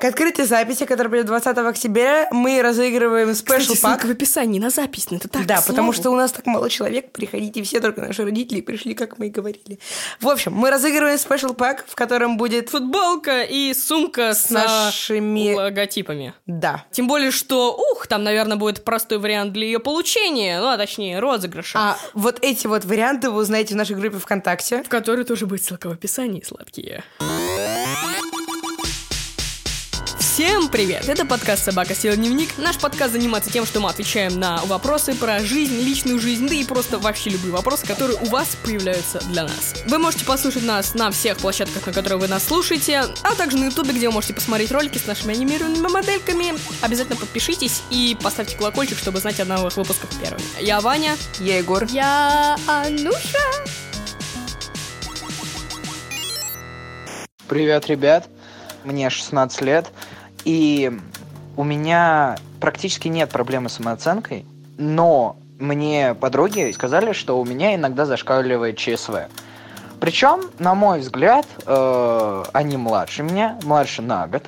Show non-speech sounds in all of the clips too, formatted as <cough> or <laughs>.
К открытой записи, которая будет 20 октября, мы разыгрываем special pack. в описании на запись, ну это так, Да, потому что у нас так мало человек, приходите все, только наши родители пришли, как мы и говорили. В общем, мы разыгрываем special pack, в котором будет... Футболка и сумка с, С нашими- логотипами. Да. Тем более, что, ух, там, наверное, будет простой вариант для ее получения, ну, а точнее, розыгрыша. А вот эти вот варианты вы узнаете в нашей группе ВКонтакте. в которой тоже будет ссылка в описании, сладкие. Всем привет! Это подкаст «Собака села дневник». Наш подкаст занимается тем, что мы отвечаем на вопросы про жизнь, личную жизнь, да и просто вообще любые вопросы, которые у вас появляются для нас. Вы можете послушать нас на всех площадках, на которые вы нас слушаете, а также на ютубе, где вы можете посмотреть ролики с нашими анимированными модельками. Обязательно подпишитесь и поставьте колокольчик, чтобы знать о новых выпусках первыми. Я Ваня. Я Егор. Я Ануша. Привет, ребят. Мне 16 лет, и у меня практически нет проблемы с самооценкой, но мне подруги сказали, что у меня иногда зашкаливает ЧСВ. Причем, на мой взгляд, э, они младше меня, младше на год.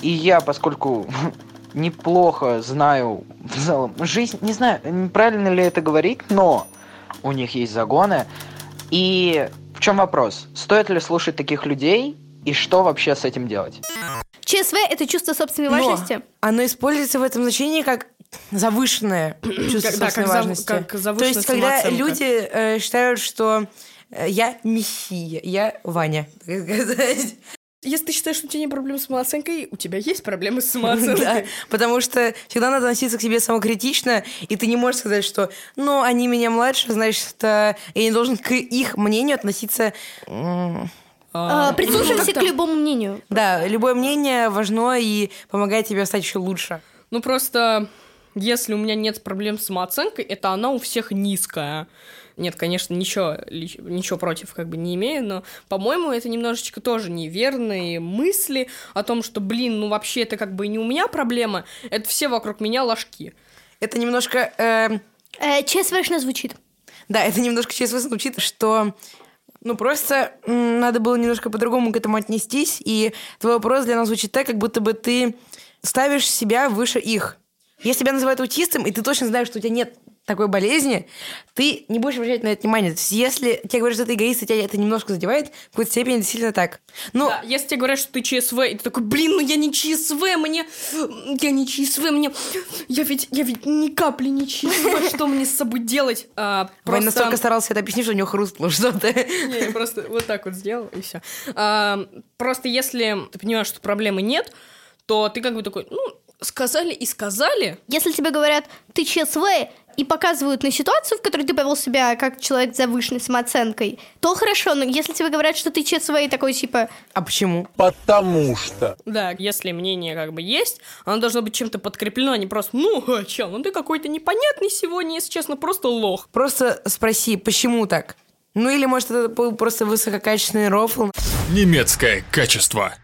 И я, поскольку <laughs> неплохо знаю в целом жизнь, не знаю, правильно ли это говорить, но у них есть загоны. И в чем вопрос? Стоит ли слушать таких людей и что вообще с этим делать? ЧСВ – это чувство собственной Но важности. оно используется в этом значении как завышенное <clears throat> чувство Как- да, собственной как зав- важности. как То завышенная есть, когда люди э, считают, что э, я мессия, я Ваня. так <laughs> сказать. Если ты считаешь, что у тебя нет проблем с самооценкой, у тебя есть проблемы с <laughs> Да, самооценкой. потому что всегда надо относиться к себе самокритично, и ты не можешь сказать, что, ну, они меня младше, значит, э, я не должен к их мнению относиться... м, А, Прислушивайся к любому мнению. Да, любое мнение важно и помогает тебе стать еще лучше. Ну просто, если у меня нет проблем с самооценкой, это она у всех низкая. Нет, конечно, ничего, ничего против как бы не имею, но, по-моему, это немножечко тоже неверные мысли о том, что, блин, ну вообще это как бы не у меня проблема, это все вокруг меня ложки. Это немножко... э, Э, ЧСВшно звучит. Да, это немножко сейчас звучит, что ну просто надо было немножко по-другому к этому отнестись, и твой вопрос для нас звучит так, как будто бы ты ставишь себя выше их. Если тебя называют аутистом, и ты точно знаешь, что у тебя нет такой болезни, ты не будешь обращать на это внимание. То есть, если тебе говорят, что ты эгоист, и тебя это немножко задевает, в какой-то степени действительно так. Ну, Да, если тебе говорят, что ты ЧСВ, и ты такой, блин, ну я не ЧСВ, мне... Я не ЧСВ, мне... Я ведь, я ведь ни капли не ЧСВ, <laughs> что мне с собой делать? А, просто- настолько старался это объяснить, что у него хрустнуло что-то. Не, я просто вот так вот сделал, и все. просто если ты понимаешь, что проблемы нет, то ты как бы такой, ну, сказали и сказали. Если тебе говорят, ты ЧСВ, и показывают на ситуацию, в которой ты повел себя как человек с завышенной самооценкой, то хорошо, но если тебе говорят, что ты ЧСВ, такой типа, А почему? Потому что. Да, если мнение как бы есть, оно должно быть чем-то подкреплено, а не просто, ну, а чё, ну ты какой-то непонятный сегодня, если честно, просто лох. Просто спроси, почему так? Ну или, может, это был просто высококачественный рофл. Немецкое качество.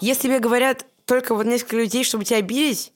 Если тебе говорят только вот несколько людей, чтобы тебя обидеть,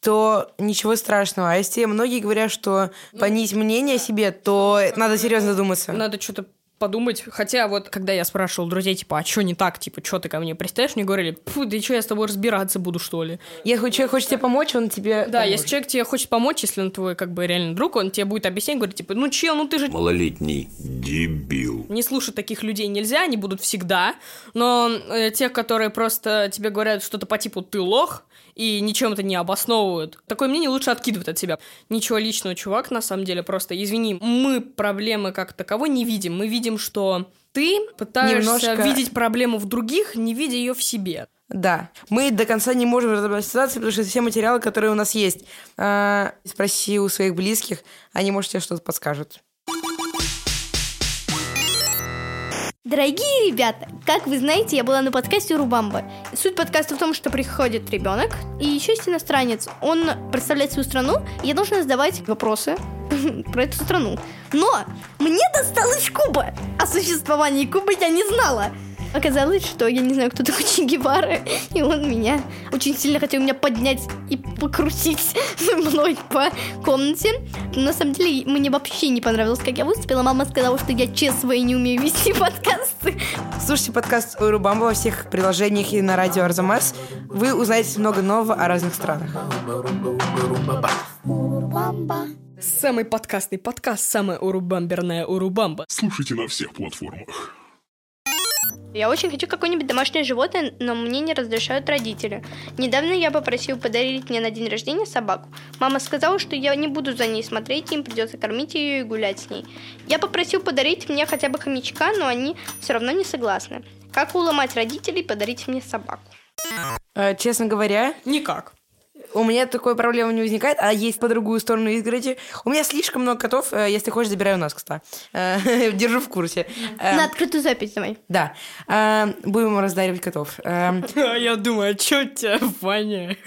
то ничего страшного. А если многие говорят, что понизь мнение о себе, то надо серьезно задуматься. Надо что-то подумать. Хотя вот, когда я спрашивал друзей, типа, а что не так, типа, что ты ко мне пристаешь, мне говорили, фу, да и что, я с тобой разбираться буду, что ли? Если человек хочет тебе помочь, он тебе Да, поможет. если человек тебе хочет помочь, если он твой, как бы, реально друг, он тебе будет объяснять, говорит, типа, ну, чел, ну ты же Малолетний дебил. не слушать таких людей нельзя, они будут всегда, но э, тех, которые просто тебе говорят что-то по типу «ты лох», и ничем это не обосновывают, такое мнение лучше откидывать от себя. Ничего личного, чувак, на самом деле, просто, извини, мы проблемы как таковой не видим, мы видим, что ты пытаешься Немножко- видеть проблему в других, не видя ее в себе. Да. Мы до конца не можем разобрать ситуацию, потому что все материалы, которые у нас есть. А, спроси у своих близких, они, может, тебе что-то подскажут. Дорогие ребята, как вы знаете, я была на подкасте Рубамба. Суть подкаста в том, что приходит ребенок, и еще есть иностранец. Он представляет свою страну, и я должна задавать вопросы <laughs> про эту страну. Но мне досталась Куба. О существовании Кубы я не знала. Оказалось, что я не знаю, кто такой Че Гевара, и он меня очень сильно хотел меня поднять и покрутить <laughs> мной по комнате. На самом деле, мне вообще не понравилось, как я выступила. Мама сказала, что я честно и не умею вести <laughs> подкасты. Слушайте подкаст Урубамба во всех приложениях и на радио Арзамас. Вы узнаете много нового о разных странах. Самый подкастный подкаст, самая урубамберная урубамба. Слушайте на всех платформах. Я очень хочу какое-нибудь домашнее животное, но мне не разрешают родители. Недавно я попросил подарить мне на день рождения собаку. Мама сказала, что я не буду за ней смотреть, им придется кормить ее и гулять с ней. Я попросил подарить мне хотя бы хомячка, но они все равно не согласны. Как уломать родителей подарить мне собаку? Э, Честно говоря, Никак. У меня такой проблемы не возникает, а есть по другую сторону изгороди. У меня слишком много котов. э, Если хочешь, забирай у нас кота. Э, <laughs> Держу в курсе. Э, На открытую запись давай. Да. Э, Будем раздаривать котов. Э, <laughs> А я думаю, а чё у тебя, Ваня? <laughs>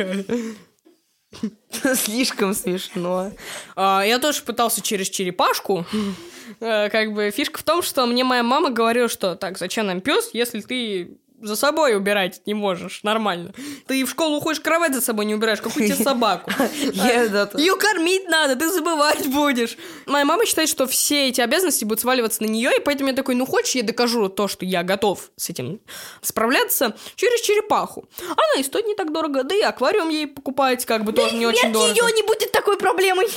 Слишком смешно. А, Я тоже пытался через черепашку. Э, Как бы фишка в том, что мне моя мама говорила, что так, зачем нам пес, если ты за собой убирать не можешь нормально. Ты в школу ходишь, кровать за собой не убираешь, какую тебе <laughs> собаку? Ее кормить надо, ты забывать будешь. Моя мама считает, что все эти обязанности будут сваливаться на нее, и поэтому я такой, ну хочешь, я докажу то, что я готов с этим справляться через черепаху. Она и стоит не так дорого, да и аквариум ей покупать как бы тоже не очень дорого. ее не будет такой проблемой.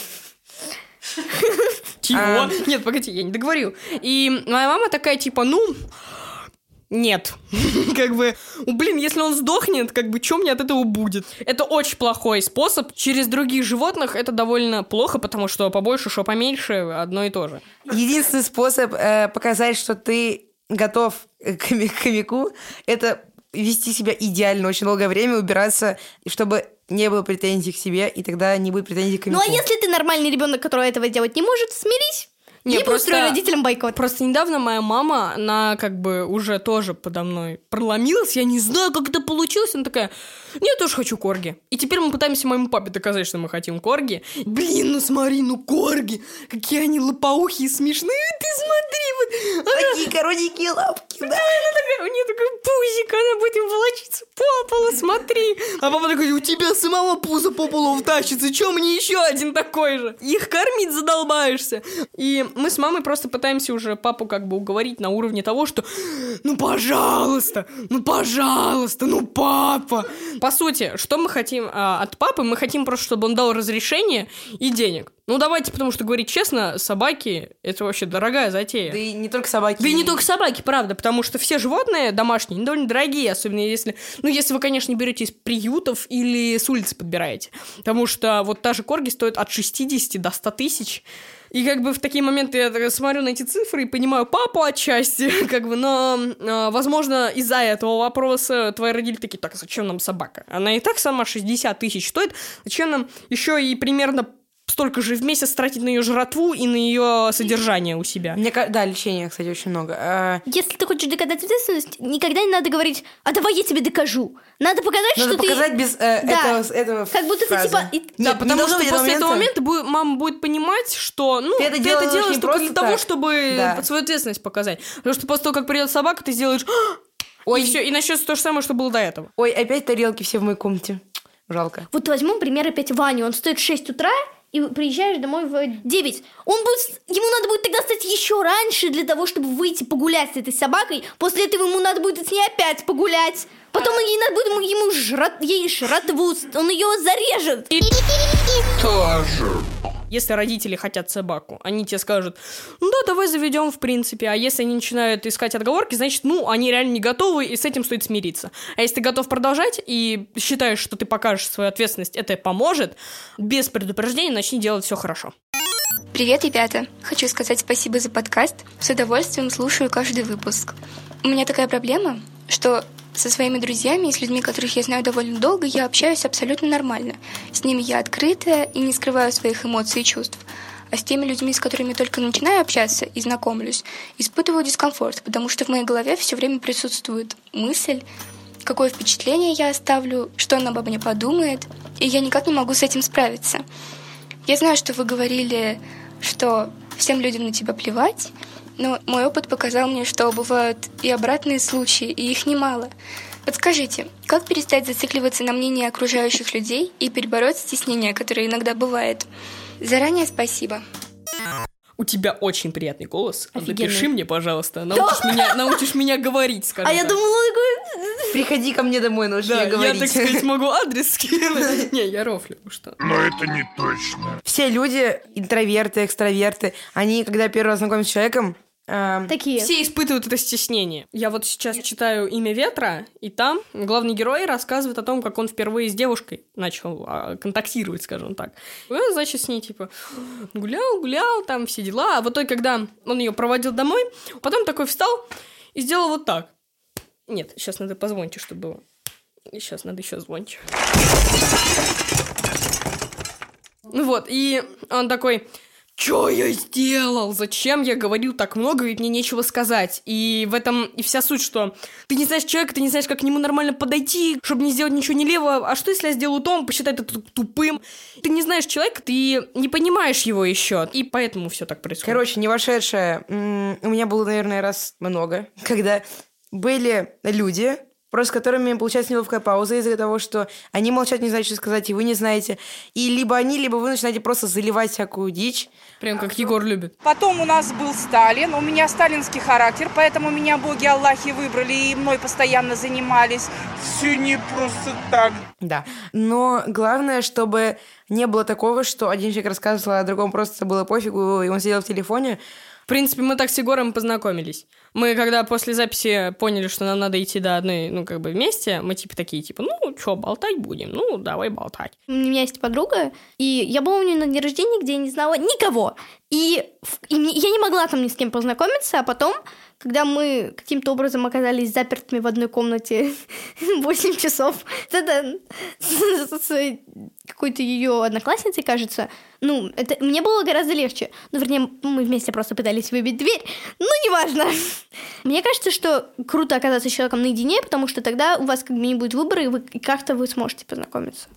Чего? А. Нет, погоди, я не договорил. И моя мама такая, типа, ну, нет. <laughs> как бы, ну, блин, если он сдохнет, как бы, что мне от этого будет? Это очень плохой способ. Через других животных это довольно плохо, потому что побольше, что поменьше, одно и то же. Единственный способ э, показать, что ты готов к хомяку, это вести себя идеально очень долгое время, убираться, чтобы не было претензий к себе, и тогда не будет претензий к Ну хомяку. а если ты нормальный ребенок, который этого делать не может, смирись. Не, Либо просто- устрой родителям бойкот. Просто недавно моя мама, она как бы уже тоже подо мной проломилась, я не знаю, как это получилось, она такая, «Ну, я тоже хочу корги. И теперь мы пытаемся моему папе доказать, что мы хотим корги. Блин, ну смотри, ну корги, какие они лопоухие и смешные, ты смотри, вот. Такие коротенькие лапки, да. она такая, у нее такой пузик, она будет волочиться по полу, смотри. А папа такой, у тебя самого пузо по полу втащится, че мне еще один такой же? Их кормить задолбаешься. И мы с мамой просто пытаемся уже папу как бы уговорить на уровне того, что ну пожалуйста, ну пожалуйста, ну папа. По сути, что мы хотим а, от папы? Мы хотим просто, чтобы он дал разрешение и денег. Ну давайте, потому что говорить честно, собаки это вообще дорогая затея. Да и не только собаки. Да и не только собаки, правда, потому что все животные домашние довольно дорогие, особенно если, ну, если вы, конечно, не берете из приютов или с улицы подбираете. Потому что вот та же корги стоит от 60 до 100 тысяч. И как бы в такие моменты я смотрю на эти цифры и понимаю папу отчасти, <laughs> как бы, но, э, возможно, из-за этого вопроса твои родители такие, так, зачем нам собака? Она и так сама 60 тысяч стоит, зачем нам еще и примерно столько же в месяц тратить на ее жратву и на ее содержание у себя? Мне, да, лечения, кстати, очень много. А, Если ты хочешь доказать ответственность, никогда не надо говорить, а давай я тебе докажу. Надо показать, Надо что ты... показать без э, Да. этого, этого Как будто ты фразы. типа... и- Нет, да, не потому что после этого момента- момента будет, мама будет понимать, что ну, Ты ты это это, делаешь делаешь не только для того, так. чтобы Да. свою ответственность показать. Потому что после того, как придет собака, ты сделаешь Ой, и все, и начнется то же самое, что было до этого. Ой, опять тарелки все в моей комнате. Жалко. Вот возьмем пример опять Ваню. Он стоит в 6 утра, и приезжаешь домой в 9. Он будет, ему надо будет тогда встать еще раньше для того, чтобы выйти погулять с этой собакой. После этого ему надо будет с ней опять погулять. Потом ей надо будет ему, ему жрат, ей жратву, он ее зарежет. Если родители хотят собаку, они тебе скажут, ну да, давай заведем, в принципе. А если они начинают искать отговорки, значит, ну, они реально не готовы, и с этим стоит смириться. А если ты готов продолжать и считаешь, что ты покажешь свою ответственность, это поможет, без предупреждения начни делать все хорошо. Привет, ребята! Хочу сказать спасибо за подкаст. С удовольствием слушаю каждый выпуск. У меня такая проблема, что со своими друзьями и с людьми, которых я знаю довольно долго, я общаюсь абсолютно нормально. С ними я открытая и не скрываю своих эмоций и чувств. А с теми людьми, с которыми только начинаю общаться и знакомлюсь, испытываю дискомфорт, потому что в моей голове все время присутствует мысль, какое впечатление я оставлю, что она обо мне подумает, и я никак не могу с этим справиться. Я знаю, что вы говорили, что всем людям на тебя плевать, но мой опыт показал мне, что бывают и обратные случаи, и их немало. Подскажите, как перестать зацикливаться на мнении окружающих людей и перебороть стеснение, которое иногда бывает? Заранее спасибо. У тебя очень приятный голос. Офигенный. Запиши мне, пожалуйста. Научишь меня, научишь меня говорить, скажем А я так. думала, он такой... Приходи ко мне домой, научи Да, меня я, говорить. так сказать, могу адрес скинуть. <laughs> Не, я рофлю, что. Но это не точно. Все люди, интроверты, экстраверты, они, когда первый раз знакомятся с человеком, эм, Такие. Все испытывают это стеснение. Я вот сейчас читаю «Имя ветра», и там главный герой рассказывает о том, как он впервые с девушкой начал а, контактировать, скажем так. И он, значит, с ней, типа, гулял, гулял, там все дела. А в итоге, когда он ее проводил домой, потом такой встал и сделал вот так. Нет, сейчас надо позвонить, чтобы было. Сейчас надо еще звонить. Ну вот, и он такой, Чё я сделал? Зачем я говорил так много, ведь мне нечего сказать. И в этом и вся суть, что ты не знаешь человека, ты не знаешь, как к нему нормально подойти, чтобы не сделать ничего нелевого. А что, если я сделаю то, он посчитает это тупым? Ты не знаешь человека, ты не понимаешь его еще. И поэтому все так происходит. Короче, не вошедшая. У меня было, наверное, раз много, <laughs> когда были люди, просто с которыми получается неловкая пауза из-за того, что они молчат, не знают, что сказать, и вы не знаете. И либо они, либо вы начинаете просто заливать всякую дичь. Прям как Егор любит. Потом у нас был Сталин. У меня сталинский характер, поэтому меня боги Аллахи выбрали и мной постоянно занимались. Все не просто так. Да. Но главное, чтобы не было такого, что один человек рассказывал, а другому просто было пофигу, и он сидел в телефоне. В принципе, мы так с Егором познакомились. Мы, когда после записи поняли, что нам надо идти до одной, ну, как бы вместе, мы, типа, такие, типа, ну, что, болтать будем? Ну, давай болтать. У меня есть подруга, и я была у нее на дне рождения, где я не знала никого. И, и мне- я не могла там ни с кем познакомиться, а потом, когда мы каким-то образом оказались запертыми в одной комнате <laughs> 8 часов, <laughs> это какой-то ее одноклассницей, кажется, ну, это мне было гораздо легче. Ну, вернее, мы вместе просто пытались выбить дверь. Ну, неважно. <laughs> Мне кажется, что круто оказаться с человеком наедине, потому что тогда у вас как бы не будет выбора, и, вы, и как-то вы сможете познакомиться.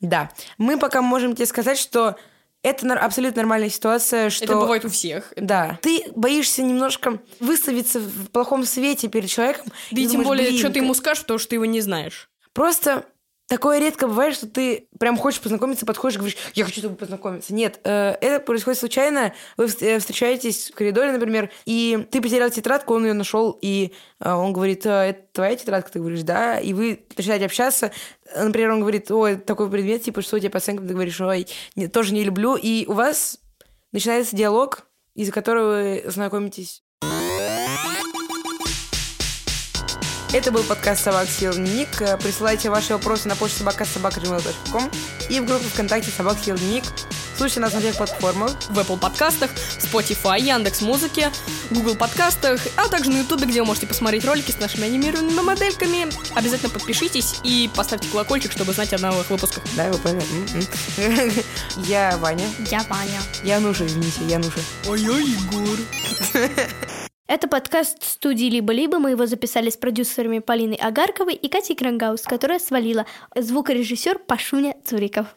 Да. Мы пока можем тебе сказать, что это абсолютно нормальная ситуация, что... Это бывает у всех. Да. Ты боишься немножко выставиться в плохом свете перед человеком. Да и тем думаешь, более, «Блин, что ты ему скажешь, потому что ты его не знаешь. Просто такое редко бывает, что ты прям хочешь познакомиться, подходишь и говоришь, я хочу с тобой познакомиться. Нет, э, это происходит случайно. Вы э, встречаетесь в коридоре, например, и ты потерял тетрадку, он ее нашел, и э, он говорит, «А, это твоя тетрадка, ты говоришь, да, и вы начинаете общаться. Э, Например, он говорит, ой, такой предмет, типа, что у тебя по оценкам, ты говоришь, ой, не- тоже не люблю, и у вас начинается диалог, из-за которого вы знакомитесь. Это был подкаст «Собак съел дневник». Присылайте ваши вопросы на почту собака.собака.gmail.com и в группу ВКонтакте «Собак съел дневник». Слушайте нас на всех платформах. В Apple подкастах, Spotify, Яндекс Музыке, Google подкастах, а также на YouTube, где вы можете посмотреть ролики с нашими анимированными модельками. Обязательно подпишитесь и поставьте колокольчик, чтобы знать о новых выпусках. Да, вы поняли. М-м. Я Ваня. Я Ваня. Я Нуша, извините, я Нуша. А я Егор. <laughs> Это подкаст студии «Либо-либо». Мы его записали с продюсерами Полиной Агарковой и Катей Крангаус, которая свалила. Звукорежиссер Пашуня Цуриков.